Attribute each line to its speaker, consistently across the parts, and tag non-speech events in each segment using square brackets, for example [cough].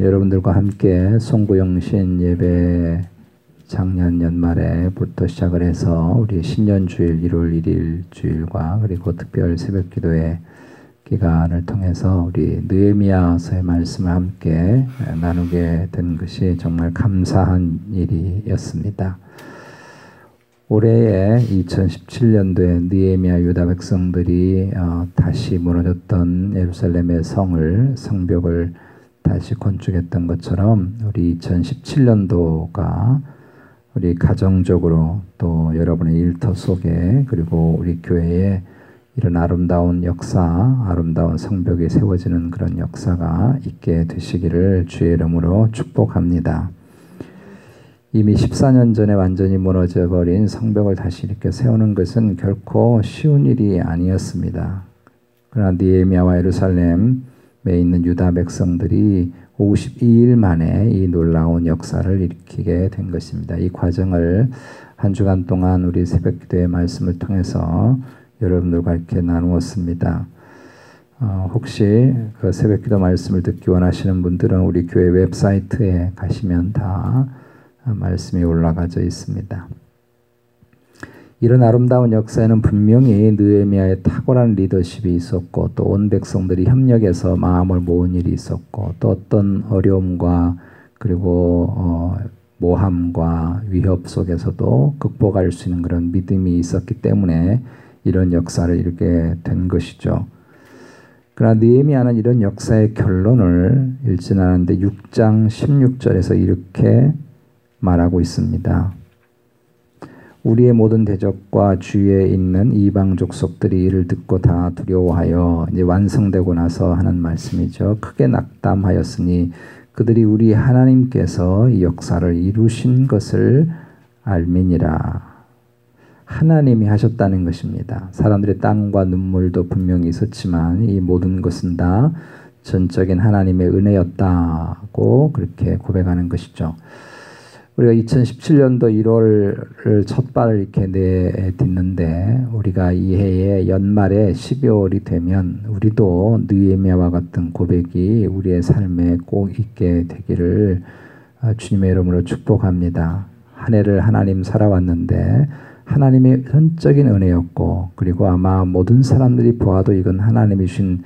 Speaker 1: 여러분들과 함께 송구영신 예배 작년 연말에부터 시작을 해서 우리 신년 주일 1월 1일 주일과 그리고 특별 새벽 기도회 기간을 통해서 우리 느헤미야서의 말씀을 함께 나누게 된 것이 정말 감사한 일이었습니다. 올해에 2017년도에 느헤미야 유다 백성들이 어, 다시 무너졌던 예루살렘의 성을 성벽을 다시 건축했던 것처럼 우리 2017년도가 우리 가정적으로 또 여러분의 일터 속에 그리고 우리 교회에 이런 아름다운 역사, 아름다운 성벽이 세워지는 그런 역사가 있게 되시기를 주의 이름으로 축복합니다. 이미 14년 전에 완전히 무너져 버린 성벽을 다시 이렇게 세우는 것은 결코 쉬운 일이 아니었습니다. 그러나 니에미아와 예루살렘에 있는 유다 백성들이 52일 만에 이 놀라운 역사를 일으키게 된 것입니다. 이 과정을 한 주간 동안 우리 새벽 기도의 말씀을 통해서 여러분들과 이렇게 나누었습니다. 어, 혹시 그 새벽 기도 말씀을 듣기 원하시는 분들은 우리 교회 웹사이트에 가시면 다 말씀이 올라가져 있습니다. 이런 아름다운 역사에는 분명히 느헤미야의 탁월한 리더십이 있었고 또 온 백성들이 협력해서 마음을 모은 일이 있었고 또 어떤 어려움과 그리고 어, 모함과 위협 속에서도 극복할 수 있는 그런 믿음이 있었기 때문에 이런 역사를 이렇게 된 것이죠. 그러나 느헤미야는 이런 역사의 결론을 않았는데 6장 16절에서 이렇게 말하고 있습니다. 우리의 모든 대적과 주위에 있는 이방 족속들이 이를 듣고 다 두려워하여 이제 완성되고 나서 하는 말씀이죠. 크게 낙담하였으니 그들이 우리 하나님께서 이 역사를 이루신 것을 알미니라. 하나님이 하셨다는 것입니다. 사람들의 땀과 눈물도 분명히 있었지만 이 모든 것은 다 전적인 하나님의 은혜였다고 그렇게 고백하는 것이죠. 우리가 2017년도 1월을 첫 발을 이렇게 내딛는데 우리가 이 해의 연말에 12월이 되면 우리도 느헤미야와 같은 고백이 우리의 삶에 꼭 있게 되기를 아, 주님의 이름으로 축복합니다. 한 해를 하나님 살아왔는데 하나님의 전적인 은혜였고 그리고 아마 모든 사람들이 보아도 이건 하나님이 주신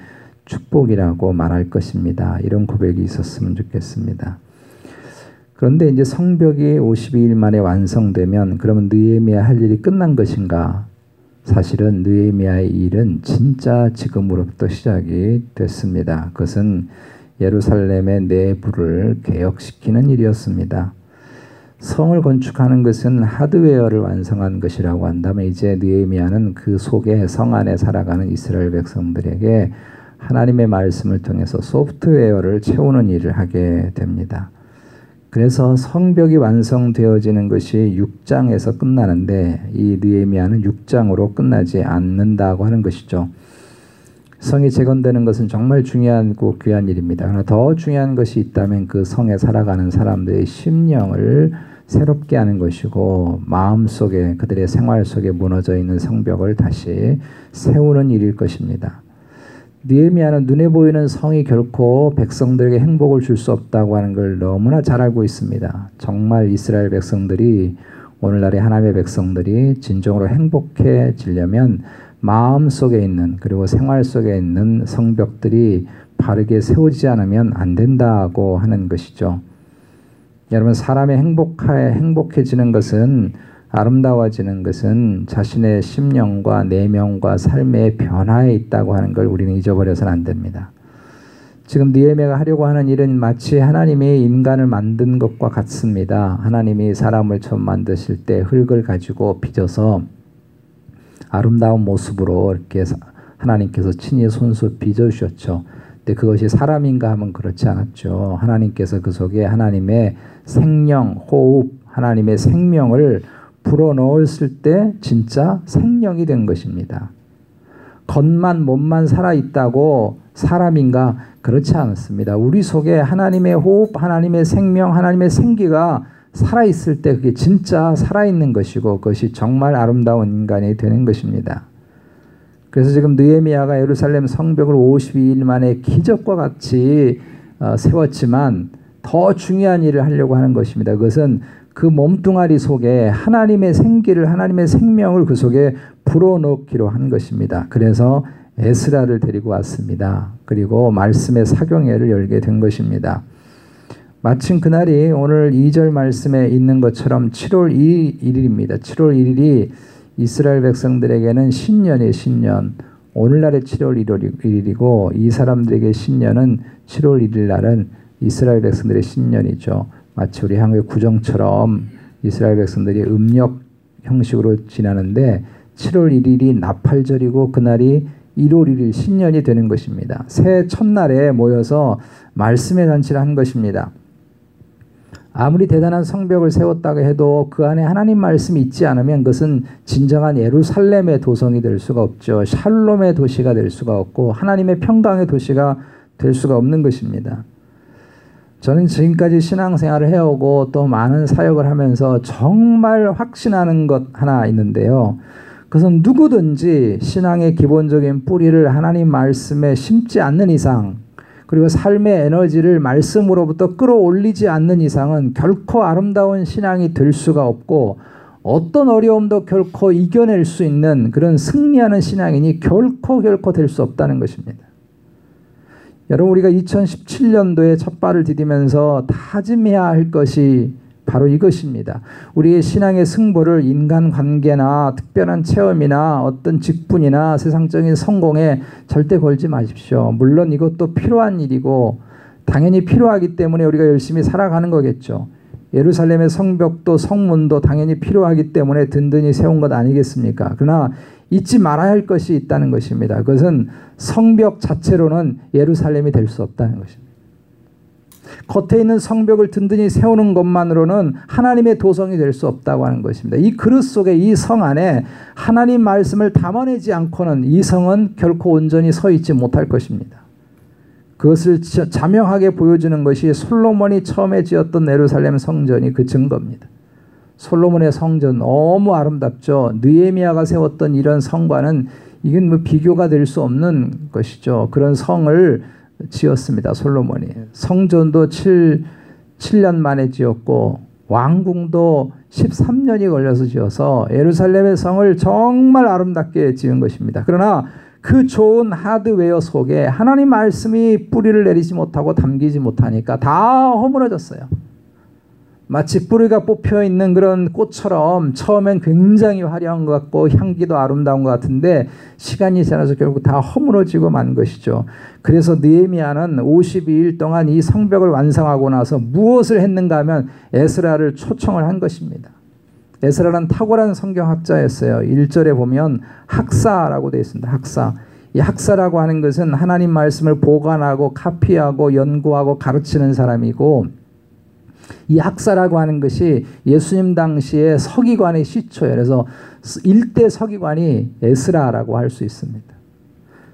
Speaker 1: 축복이라고 말할 것입니다. 이런 고백이 있었으면 좋겠습니다. 그런데 이제 성벽이 52일 만에 완성되면 그러면 느헤미야 할 일이 끝난 것인가? 사실은 느헤미야의 일은 진짜 지금으로부터 시작이 됐습니다. 그것은 예루살렘의 내부를 개혁시키는 일이었습니다. 성을 건축하는 것은 하드웨어를 완성한 것이라고 한다면 이제 느헤미야는 그 속에 성 안에 살아가는 이스라엘 백성들에게 하나님의 말씀을 통해서 소프트웨어를 채우는 일을 하게 됩니다. 그래서 성벽이 완성되어지는 것이 6장에서 끝나는데 이 느헤미야는 6장으로 끝나지 않는다고 하는 것이죠. 성이 재건되는 것은 정말 중요하고 귀한 일입니다. 그러나 더 중요한 것이 있다면 그 성에 살아가는 사람들의 심령을 새롭게 하는 것이고 마음 속에 그들의 생활 속에 무너져 있는 성벽을 다시 세우는 일일 것입니다. 니에미아는 눈에 보이는 성이 결코 백성들에게 행복을 줄 수 없다고 하는 걸 너무나 잘 알고 있습니다. 정말 이스라엘 백성들이 오늘날의 하나님의 백성들이 진정으로 행복해지려면 마음 속에 있는 그리고 생활 속에 있는 성벽들이 바르게 세워지지 않으면 안 된다고 하는 것이죠. 여러분 사람이 행복해 행복해지는 것은 아름다워지는 것은 자신의 심령과 내면과 삶의 변화에 있다고 하는 걸 우리는 잊어버려서는 안 됩니다. 지금 니에메가 하려고 하는 일은 마치 하나님이 인간을 만든 것과 같습니다. 하나님이 사람을 처음 만드실 때 흙을 가지고 빚어서 아름다운 모습으로 이렇게 하나님께서 친히 손수 빚어 주셨죠. 근데 그것이 사람인가 하면 그렇지 않았죠. 하나님께서 그 속에 하나님의 생명, 호흡, 하나님의 생명을 불어넣었을 때 진짜 생명이 된 것입니다. 겉만 몸만 살아 있다고 사람인가 그렇지 않습니다. 우리 속에 하나님의 호흡, 하나님의 생명, 하나님의 생기가 살아 있을 때 그게 진짜 살아 있는 것이고 그것이 정말 아름다운 인간이 되는 것입니다. 그래서 지금 느헤미야가 예루살렘 성벽을 52일 만에 기적과 같이 어, 세웠지만 더 중요한 일을 하려고 하는 것입니다. 그것은 그 몸뚱아리 속에 하나님의 생기를 하나님의 생명을 그 속에 불어넣기로 한 것입니다. 그래서 에스라를 데리고 왔습니다. 그리고 말씀의 사경회를 열게 된 것입니다. 마침 그날이 오늘 2절 말씀에 있는 것처럼 7월 1일입니다. 7월 1일이 이스라엘 백성들에게는 신년의 신년. 오늘날의 7월 1일이고 이 사람들에게 신년은 7월 1일 날은 이스라엘 백성들의 신년이죠. 마치 우리 한국의 구정처럼 이스라엘 백성들이 음력 형식으로 지나는데 7월 1일이 나팔절이고 그날이 1월 1일 신년이 되는 것입니다. 새 첫날에 모여서 말씀의 잔치를 한 것입니다. 아무리 대단한 성벽을 세웠다고 해도 그 안에 하나님 말씀이 있지 않으면 그것은 진정한 예루살렘의 도성이 될 수가 없죠. 샬롬의 도시가 될 수가 없고 하나님의 평강의 도시가 될 수가 없는 것입니다. 저는 지금까지 신앙생활을 해오고 또 많은 사역을 하면서 정말 확신하는 것 하나 있는데요. 그것은 누구든지 신앙의 기본적인 뿌리를 하나님 말씀에 심지 않는 이상 그리고 삶의 에너지를 말씀으로부터 끌어올리지 않는 이상은 결코 아름다운 신앙이 될 수가 없고 어떤 어려움도 결코 이겨낼 수 있는 그런 승리하는 신앙이니 결코 결코 될 수 없다는 것입니다. 여러분 우리가 2017년도에 첫 발을 디디면서 다짐해야 할 것이 바로 이것입니다. 우리의 신앙의 승부를 인간관계나 특별한 체험이나 어떤 직분이나 세상적인 성공에 절대 걸지 마십시오. 물론 이것도 필요한 일이고 당연히 필요하기 때문에 우리가 열심히 살아가는 거겠죠. 예루살렘의 성벽도 성문도 당연히 필요하기 때문에 든든히 세운 것 아니겠습니까? 그러나 잊지 말아야 할 것이 있다는 것입니다. 그것은 성벽 자체로는 예루살렘이 될 수 없다는 것입니다. 겉에 있는 성벽을 든든히 세우는 것만으로는 하나님의 도성이 될 수 없다고 하는 것입니다. 이 그릇 속에 이 성 안에 하나님 말씀을 담아내지 않고는 이 성은 결코 온전히 서 있지 못할 것입니다. 그것을 자명하게 보여주는 것이 솔로몬이 처음에 지었던 예루살렘 성전이 그 증거입니다. 솔로몬의 성전 너무 아름답죠. 느에미아가 세웠던 이런 성과는 이건 뭐 비교가 될 수 없는 것이죠. 그런 성을 지었습니다. 솔로몬이. 성전도 7, 7년 만에 지었고 왕궁도 13년이 걸려서 지어서 예루살렘의 성을 정말 아름답게 지은 것입니다. 그러나 그 좋은 하드웨어 속에 하나님 말씀이 뿌리를 내리지 못하고 담기지 못하니까 다 허물어졌어요. 마치 뿌리가 뽑혀 있는 그런 꽃처럼 처음엔 굉장히 화려한 것 같고 향기도 아름다운 것 같은데 시간이 지나서 결국 다 허물어지고 만 것이죠. 그래서 느헤미야는 52일 동안 이 성벽을 완성하고 나서 무엇을 했는가 하면 에스라를 초청을 한 것입니다. 에스라는 탁월한 성경학자였어요. 1절에 보면 학사라고 되어 있습니다. 학사. 이 학사라고 하는 것은 하나님 말씀을 보관하고 카피하고 연구하고 가르치는 사람이고 이 학사라고 하는 것이 예수님 당시에 서기관의 시초예요. 그래서 일대 서기관이 에스라라고 할 수 있습니다.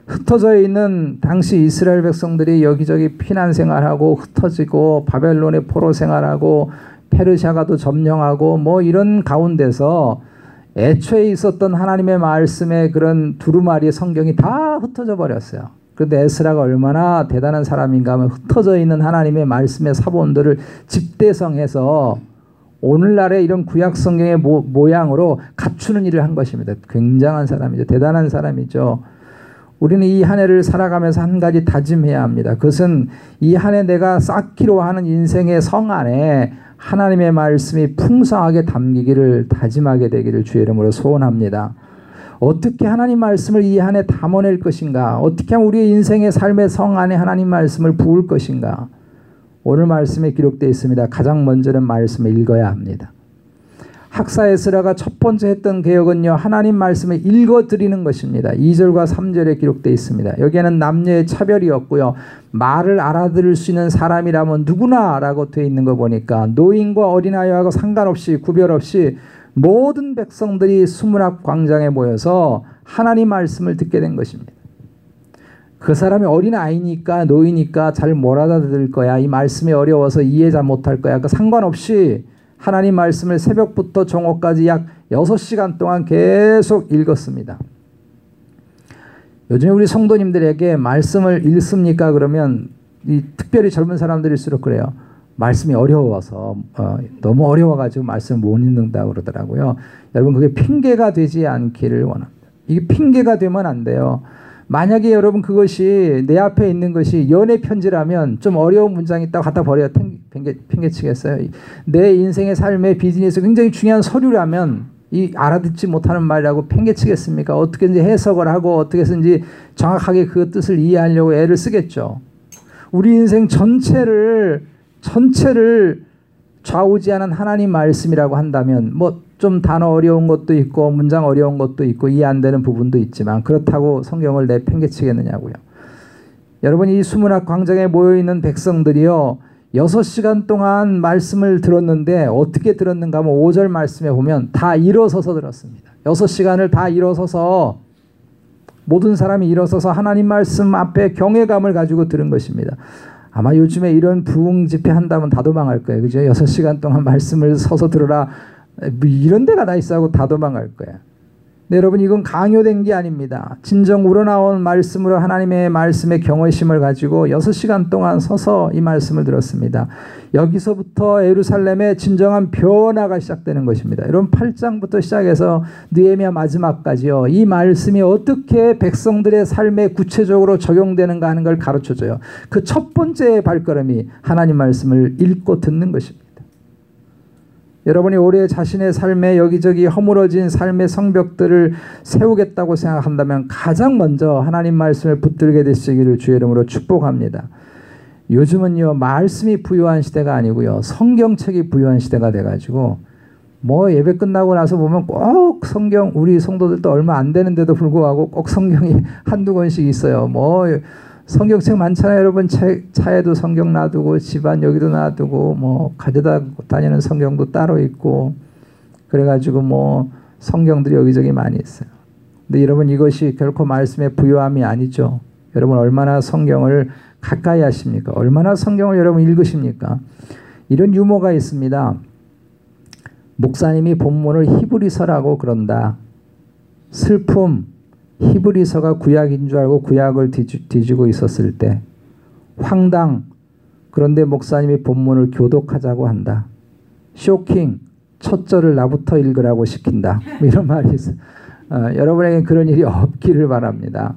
Speaker 1: 흩어져 있는 당시 이스라엘 백성들이 여기저기 피난 생활하고 흩어지고 바벨론의 포로 생활하고 페르시아가도 점령하고 뭐 이런 가운데서 애초에 있었던 하나님의 말씀의 그런 두루마리 성경이 다 흩어져 버렸어요. 그런데 에스라가 얼마나 대단한 사람인가 하면 흩어져 있는 하나님의 말씀의 사본들을 집대성해서 오늘날의 이런 구약 성경의 모, 모양으로 갖추는 일을 한 것입니다. 굉장한 사람이죠. 대단한 사람이죠. 우리는 이 한 해를 살아가면서 한 가지 다짐해야 합니다. 그것은 이 한 해 내가 쌓기로 하는 인생의 성 안에 하나님의 말씀이 풍성하게 담기기를 다짐하게 되기를 주의 이름으로 소원합니다. 어떻게 하나님 말씀을 이 안에 담아낼 것인가? 어떻게 하면 우리의 인생의 삶의 성 안에 하나님 말씀을 부을 것인가? 오늘 말씀에 기록되어 있습니다. 가장 먼저는 말씀을 읽어야 합니다. 학사 에스라가 첫 번째 했던 개혁은요. 하나님 말씀을 읽어 드리는 것입니다. 2절과 3절에 기록되어 있습니다. 여기에는 남녀의 차별이 없고요. 말을 알아들을 수 있는 사람이라면 누구나 라고 되어 있는 거 보니까 노인과 어린아이하고 상관없이 구별 없이 모든 백성들이 수문앞 광장에 모여서 하나님 말씀을 듣게 된 것입니다. 그 사람이 어린 아이니까 노이니까 잘 못 알아들을 거야. 이 말씀이 어려워서 이해 잘 못할 거야. 그 상관없이 하나님 말씀을 새벽부터 정오까지 약 6시간 동안 계속 읽었습니다. 요즘에 우리 성도님들에게 말씀을 읽습니까? 그러면 이 특별히 젊은 사람들일수록 그래요. 말씀이 어려워서 어, 너무 어려워가지고 말씀을 못 읽는다 그러더라고요. 여러분 그게 핑계가 되지 않기를 원합니다. 이게 핑계가 되면 안 돼요. 만약에 여러분 그것이 내 앞에 있는 것이 연애 편지라면 좀 어려운 문장이 있다고 갖다 버려야 핑계, 핑계 치겠어요. 내 인생의 삶의 비즈니스 굉장히 중요한 서류라면 이 알아듣지 못하는 말이라고 팽개치겠습니까? 어떻게든지 해석을 하고 어떻게든지 정확하게 그 뜻을 이해하려고 애를 쓰겠죠. 우리 인생 전체를 전체를 좌우지하는 하나님 말씀이라고 한다면 뭐 좀 단어 어려운 것도 있고 문장 어려운 것도 있고 이해 안 되는 부분도 있지만 그렇다고 성경을 내팽개치겠느냐고요. 여러분 이 수문학 광장에 모여 있는 백성들이요. 6시간 동안 말씀을 들었는데 어떻게 들었는가 하면 5절 말씀에 보면 다 일어서서 들었습니다. 6시간을 다 일어서서 모든 사람이 일어서서 하나님 말씀 앞에 경외감을 가지고 들은 것입니다. 아마 요즘에 이런 부흥 집회 한다면 다 도망할 거예요. 그죠? 6시간 동안 말씀을 서서 들어라. 뭐 이런 데가 다 있어 하고 다 도망갈 거예요. 네, 여러분 이건 강요된 게 아닙니다. 진정 우러나온 말씀으로 하나님의 말씀의 경외심을 가지고 6시간 동안 서서 이 말씀을 들었습니다. 여기서부터 예루살렘의 진정한 변화가 시작되는 것입니다. 여러분 8장부터 시작해서 느헤미야 마지막까지요. 이 말씀이 어떻게 백성들의 삶에 구체적으로 적용되는가 하는 걸 가르쳐 줘요. 그 첫 번째 발걸음이 하나님 말씀을 읽고 듣는 것입니다. 여러분이 올해 자신의 삶에 여기저기 허물어진 삶의 성벽들을 세우겠다고 생각한다면 가장 먼저 하나님 말씀을 붙들게 되시기를 주의 이름으로 축복합니다. 요즘은요 말씀이 부유한 시대가 아니고요 성경책이 부유한 시대가 돼가지고 뭐 예배 끝나고 나서 보면 꼭 성경 우리 성도들도 얼마 안 되는데도 불구하고 꼭 성경이 [laughs] 한두 권씩 있어요. 뭐 성경책 많잖아요, 여러분. 책, 차에도 성경 놔두고 집안 여기도 놔두고 뭐 가져다 다니는 성경도 따로 있고 그래가지고 뭐 성경들이 여기저기 많이 있어요. 근데 여러분 이것이 결코 말씀의 부요함이 아니죠. 여러분 얼마나 성경을 가까이 하십니까? 얼마나 성경을 여러분 읽으십니까? 이런 유머가 있습니다. 목사님이 본문을 히브리서라고 그런다. 슬픔, 히브리서가 구약인 줄 알고 구약을 뒤지, 고 있었을 때 황당 그런데 목사님이 본문을 교독하자고 한다. 쇼킹 첫 절을 나부터 읽으라고 시킨다. 뭐 [laughs] 이런 말이 있어요. 어, 여러분에게 그런 일이 없기를 바랍니다.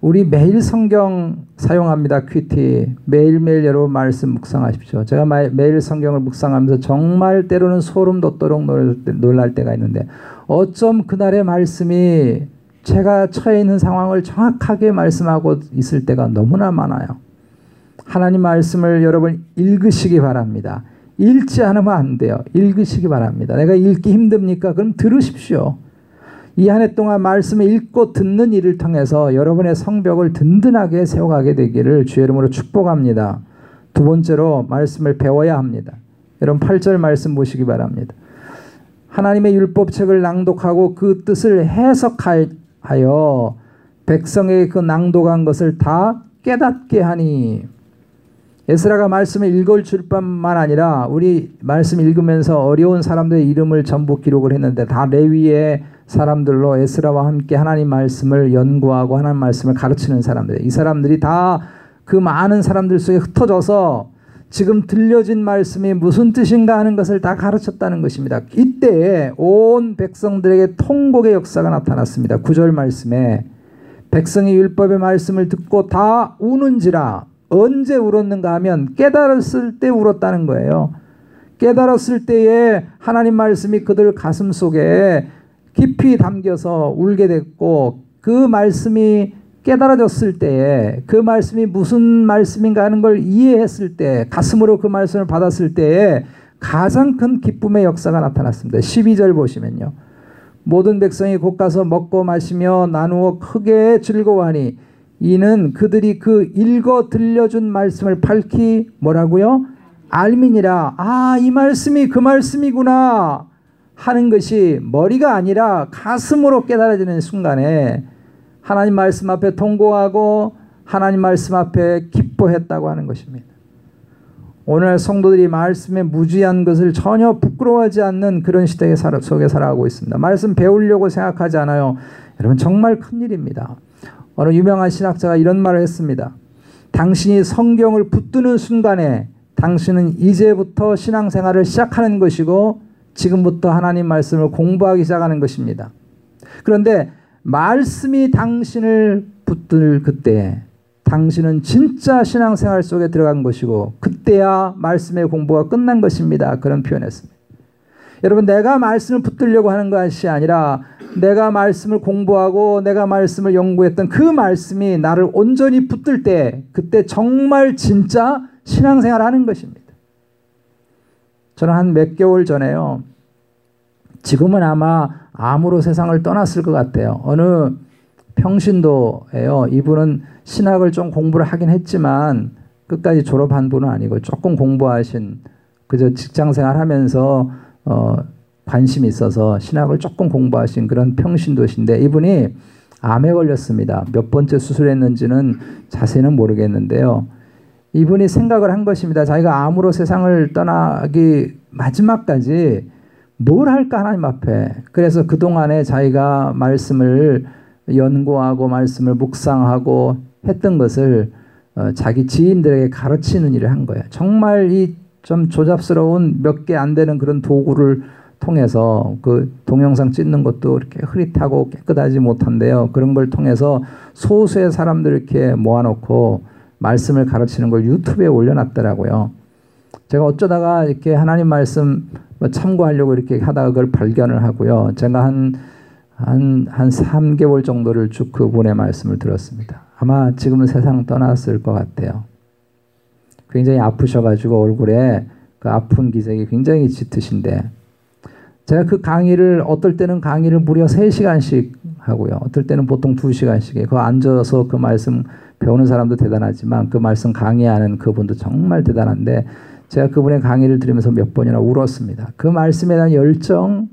Speaker 1: 우리 매일 성경 사용합니다. QT. 매일매일 여러분 말씀 묵상하십시오. 제가 매일 성경을 묵상하면서 정말 때로는 소름 돋도록 놀랄 때가 있는데 어쩜 그날의 말씀이 제가 처해 있는 상황을 정확하게 말씀하고 있을 때가 너무나 많아요. 하나님 말씀을 여러분 읽으시기 바랍니다. 읽지 않으면 안 돼요. 읽으시기 바랍니다. 내가 읽기 힘듭니까? 그럼 들으십시오. 이 한 해 동안 말씀을 읽고 듣는 일을 통해서 여러분의 성벽을 든든하게 세워가게 되기를 주의 이름으로 축복합니다. 두 번째로 말씀을 배워야 합니다. 여러분 8절 말씀 보시기 바랍니다. 하나님의 율법책을 낭독하고 그 뜻을 해석할 하여 백성에게 그 낭독한 것을 다 깨닫게 하니. 에스라가 말씀을 읽어줄 뿐만 아니라 우리 말씀 읽으면서 어려운 사람들의 이름을 전부 기록을 했는데 다 레위의 사람들로 에스라와 함께 하나님 말씀을 연구하고 하나님 말씀을 가르치는 사람들. 이 사람들이 다 그 많은 사람들 속에 흩어져서 지금 들려진 말씀이 무슨 뜻인가 하는 것을 다 가르쳤다는 것입니다. 이때 온 백성들에게 통곡의 역사가 나타났습니다. 구절 말씀에 백성이 율법의 말씀을 듣고 다 우는지라 언제 울었는가 하면 깨달았을 때 울었다는 거예요. 깨달았을 때에 하나님 말씀이 그들 가슴 속에 깊이 담겨서 울게 됐고 그 말씀이 깨달아졌을 때에 그 말씀이 무슨 말씀인가 하는 걸 이해했을 때 가슴으로 그 말씀을 받았을 때에 가장 큰 기쁨의 역사가 나타났습니다. 12절 보시면요. 모든 백성이 곧 가서 먹고 마시며 나누어 크게 즐거워하니 이는 그들이 그 읽어 들려준 말씀을 밝히 뭐라고요? 알민이라 아 이 말씀이 그 말씀이구나 하는 것이 머리가 아니라 가슴으로 깨달아지는 순간에 하나님 말씀 앞에 통고하고 하나님 말씀 앞에 기뻐했다고 하는 것입니다. 오늘 성도들이 말씀에 무지한 것을 전혀 부끄러워하지 않는 그런 시대 속에 살아가고 있습니다. 말씀 배우려고 생각하지 않아요. 여러분 정말 큰일입니다. 어느 유명한 신학자가 이런 말을 했습니다. 당신이 성경을 붙드는 순간에 당신은 이제부터 신앙생활을 시작하는 것이고 지금부터 하나님 말씀을 공부하기 시작하는 것입니다. 그런데 말씀이 당신을 붙들 그때 당신은 진짜 신앙생활 속에 들어간 것이고 그때야 말씀의 공부가 끝난 것입니다. 그런 표현했습니다. 여러분 내가 말씀을 붙들려고 하는 것이 아니라 내가 말씀을 공부하고 내가 말씀을 연구했던 그 말씀이 나를 온전히 붙들 때 그때 정말 진짜 신앙생활 하는 것입니다. 저는 한 몇 개월 전에요. 지금은 아마 암으로 세상을 떠났을 것 같아요. 어느 평신도예요. 이분은 신학을 좀 공부를 하긴 했지만 끝까지 졸업한 분은 아니고 조금 공부하신 그저 직장 생활 하면서 어 관심이 있어서 신학을 조금 공부하신 그런 평신도신데 이분이 암에 걸렸습니다. 몇 번째 수술했는지는 자세는 모르겠는데요. 이분이 생각을 한 것입니다. 자기가 암으로 세상을 떠나기 마지막까지 뭘 할까 하나님 앞에. 그래서 그동안에 자기가 말씀을 연구하고 말씀을 묵상하고 했던 것을 어, 자기 지인들에게 가르치는 일을 한 거예요. 정말 이 좀 조잡스러운 몇 개 안 되는 그런 도구를 통해서 그 동영상 찍는 것도 이렇게 흐릿하고 깨끗하지 못한데요. 그런 걸 통해서 소수의 사람들 이렇게 모아놓고 말씀을 가르치는 걸 유튜브에 올려놨더라고요. 제가 어쩌다가 이렇게 하나님 말씀 뭐 참고하려고 이렇게 하다가 그걸 발견을 하고요. 제가 한, 한, 한 3개월 정도를 쭉 그분의 말씀을 들었습니다. 아마 지금은 세상 떠났을 것 같아요. 굉장히 아프셔가지고 얼굴에 그 아픈 기색이 굉장히 짙으신데 제가 그 강의를 어떨 때는 강의를 무려 3시간씩 하고요. 어떨 때는 보통 2시간씩 그 앉아서 그 말씀 배우는 사람도 대단하지만 그 말씀 강의하는 그분도 정말 대단한데 제가 그분의 강의를 들으면서 몇 번이나 울었습니다. 그 말씀에 대한 열정,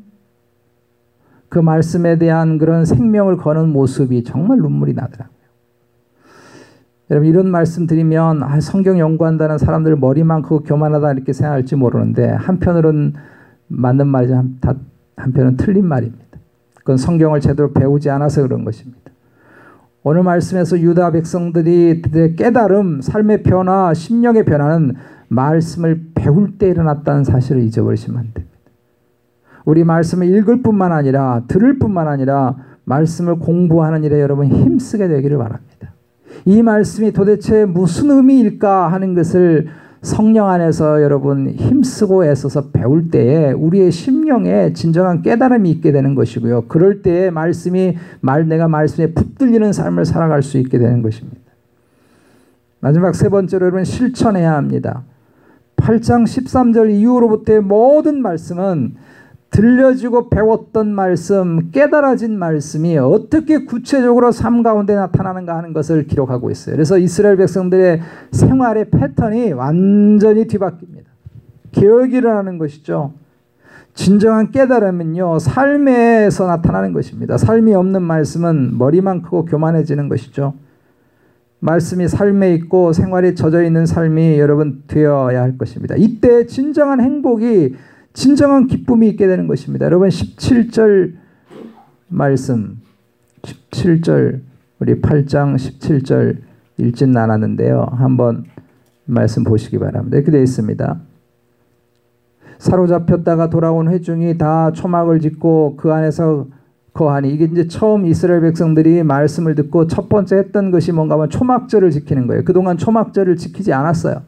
Speaker 1: 그 말씀에 대한 그런 생명을 거는 모습이 정말 눈물이 나더라고요. 여러분 이런 말씀 드리면 아, 성경 연구한다는 사람들 머리만 크고 교만하다 이렇게 생각할지 모르는데 한편으로는 맞는 말이지만 한편은 틀린 말입니다. 그건 성경을 제대로 배우지 않아서 그런 것입니다. 오늘 말씀에서 유다 백성들이 깨달음, 삶의 변화, 심령의 변화는 말씀을 배울 때 일어났다는 사실을 잊어버리시면 안 됩니다. 우리 말씀을 읽을 뿐만 아니라 들을 뿐만 아니라 말씀을 공부하는 일에 여러분 힘쓰게 되기를 바랍니다. 이 말씀이 도대체 무슨 의미일까 하는 것을 성령 안에서 여러분 힘쓰고 애써서 배울 때에 우리의 심령에 진정한 깨달음이 있게 되는 것이고요. 그럴 때에 말씀이 말 내가 말씀에 붙들리는 삶을 살아갈 수 있게 되는 것입니다. 마지막 세 번째로 여러분 실천해야 합니다. 8장 13절 이후로부터의 모든 말씀은 들려지고 배웠던 말씀, 깨달아진 말씀이 어떻게 구체적으로 삶 가운데 나타나는가 하는 것을 기록하고 있어요. 그래서 이스라엘 백성들의 생활의 패턴이 완전히 뒤바뀝니다. 개혁이 일어나는 것이죠. 진정한 깨달음은요, 삶에서 나타나는 것입니다. 삶이 없는 말씀은 머리만 크고 교만해지는 것이죠. 말씀이 삶에 있고 생활에 젖어 있는 삶이 여러분 되어야 할 것입니다. 이때 진정한 행복이 진정한 기쁨이 있게 되는 것입니다. 여러분 17절 말씀 17절 우리 8장 17절 읽진 않았는데요. 한번 말씀 보시기 바랍니다. 이렇게 되어 있습니다. 사로잡혔다가 돌아온 회중이 다 초막을 짓고 그 안에서 거하니 이게 이제 처음 이스라엘 백성들이 말씀을 듣고 첫 번째 했던 것이 뭔가 하면 초막절을 지키는 거예요. 그동안 초막절을 지키지 않았어요.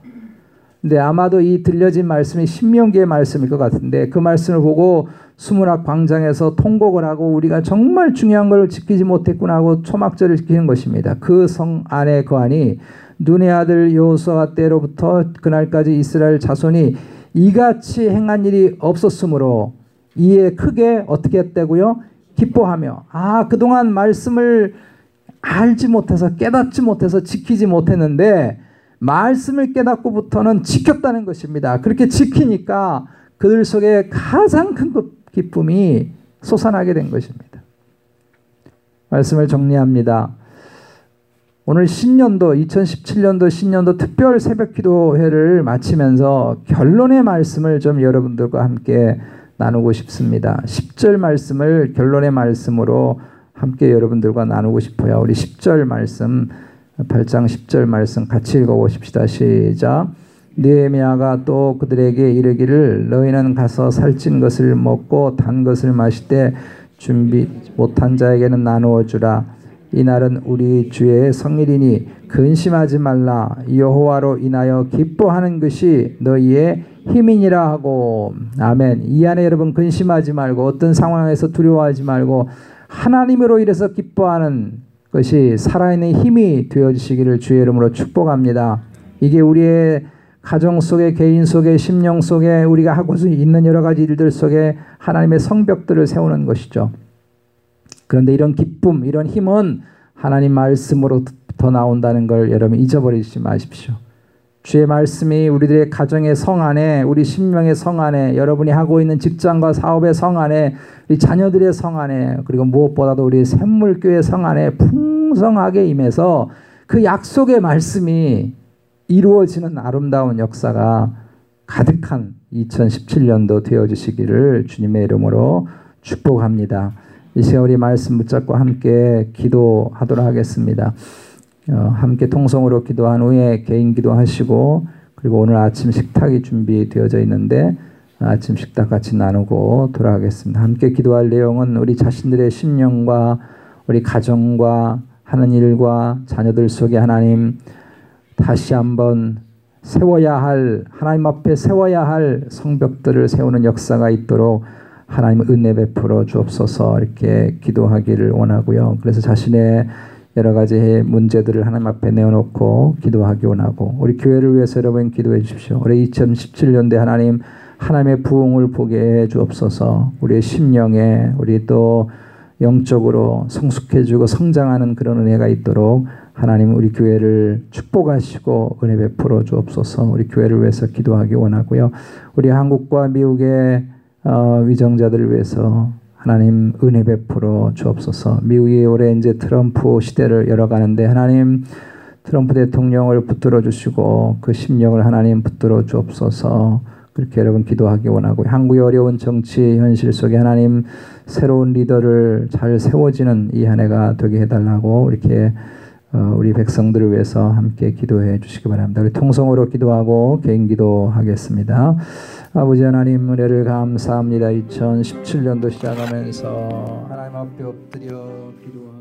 Speaker 1: 근데 아마도 이 들려진 말씀이 신명기의 말씀일 것 같은데 그 말씀을 보고 수문학 광장에서 통곡을 하고 우리가 정말 중요한 걸 지키지 못했구나 하고 초막절을 지키는 것입니다. 그 성 안에 거하니 눈의 아들 여호수아 때로부터 그날까지 이스라엘 자손이 이같이 행한 일이 없었으므로 이에 크게 어떻게 했다고요? 기뻐하며 아 그동안 말씀을 알지 못해서 깨닫지 못해서 지키지 못했는데 말씀을 깨닫고부터는 지켰다는 것입니다. 그렇게 지키니까 그들 속에 가장 큰 기쁨이 솟아나게 된 것입니다. 말씀을 정리합니다. 오늘 신년도 2017년도 신년도 특별 새벽 기도회를 마치면서 결론의 말씀을 좀 여러분들과 함께 나누고 싶습니다. 10절 말씀을 결론의 말씀으로 함께 여러분들과 나누고 싶어요. 우리 10절 말씀 8장 10절 말씀 같이 읽어 보십시다. 시작. 느헤미야가 또 그들에게 이르기를 너희는 가서 살찐 것을 먹고 단 것을 마실 때 준비 못한 자에게는 나누어 주라 이날은 우리 주의 성일이니 근심하지 말라. 여호와로 인하여 기뻐하는 것이 너희의 힘이니라 하고. 아멘. 이 안에 여러분 근심하지 말고 어떤 상황에서 두려워하지 말고 하나님으로 인해서 기뻐하는 것이 살아있는 힘이 되어지시기를 주의 이름으로 축복합니다. 이게 우리의 가정 속에 개인 속에 심령 속에 우리가 하고 있는 여러 가지 일들 속에 하나님의 성벽들을 세우는 것이죠. 그런데 이런 기쁨, 이런 힘은 하나님 말씀으로부터 나온다는 걸 여러분 잊어버리지 마십시오. 주의 말씀이 우리들의 가정의 성 안에, 우리 심령의 성 안에, 여러분이 하고 있는 직장과 사업의 성 안에, 우리 자녀들의 성 안에, 그리고 무엇보다도 우리 샘물교회 성 안에 풍성하게 임해서 그 약속의 말씀이 이루어지는 아름다운 역사가 가득한 2017년도 되어주시기를 주님의 이름으로 축복합니다. 이 시간 우리 말씀 붙잡고 함께 기도하도록 하겠습니다. 어, 함께 통성으로 기도한 후에 개인 기도하시고 그리고 오늘 아침 식탁이 준비되어져 있는데 아침 식탁 같이 나누고 돌아가겠습니다. 함께 기도할 내용은 우리 자신들의 심령과 우리 가정과 하는 일과 자녀들 속에 하나님 다시 한번 세워야 할 하나님 앞에 세워야 할 성벽들을 세우는 역사가 있도록 하나님 은혜 베풀어 주옵소서 이렇게 기도하기를 원하고요. 그래서 자신의 여러 가지 문제들을 하나님 앞에 내어놓고 기도하기 원하고 우리 교회를 위해서 여러분 기도해 주십시오. 올해 2017년대 하나님 하나님의 부흥을 보게 해 주옵소서. 우리의 심령에 우리 또 영적으로 성숙해지고 성장하는 그런 은혜가 있도록 하나님 우리 교회를 축복하시고 은혜 베풀어 주옵소서. 우리 교회를 위해서 기도하기 원하고요. 우리 한국과 미국의 어, 위정자들을 위해서 하나님 은혜 베풀어 주옵소서. 미국이 올해 이제 트럼프 시대를 열어가는데 하나님 트럼프 대통령을 붙들어 주시고 그 심령을 하나님 붙들어 주옵소서. 그렇게 여러분 기도하기 원하고 한국의 어려운 정치 현실 속에 하나님 새로운 리더를 잘 세워지는 이 한 해가 되게 해달라고 이렇게 어, 우리 백성들을 위해서 함께 기도해 주시기 바랍니다. 우리 통성으로 기도하고 개인 기도하겠습니다. 아버지 하나님 은혜를 감사합니다. 2017년도 시작하면서 하나님 앞에 엎드려 기도하고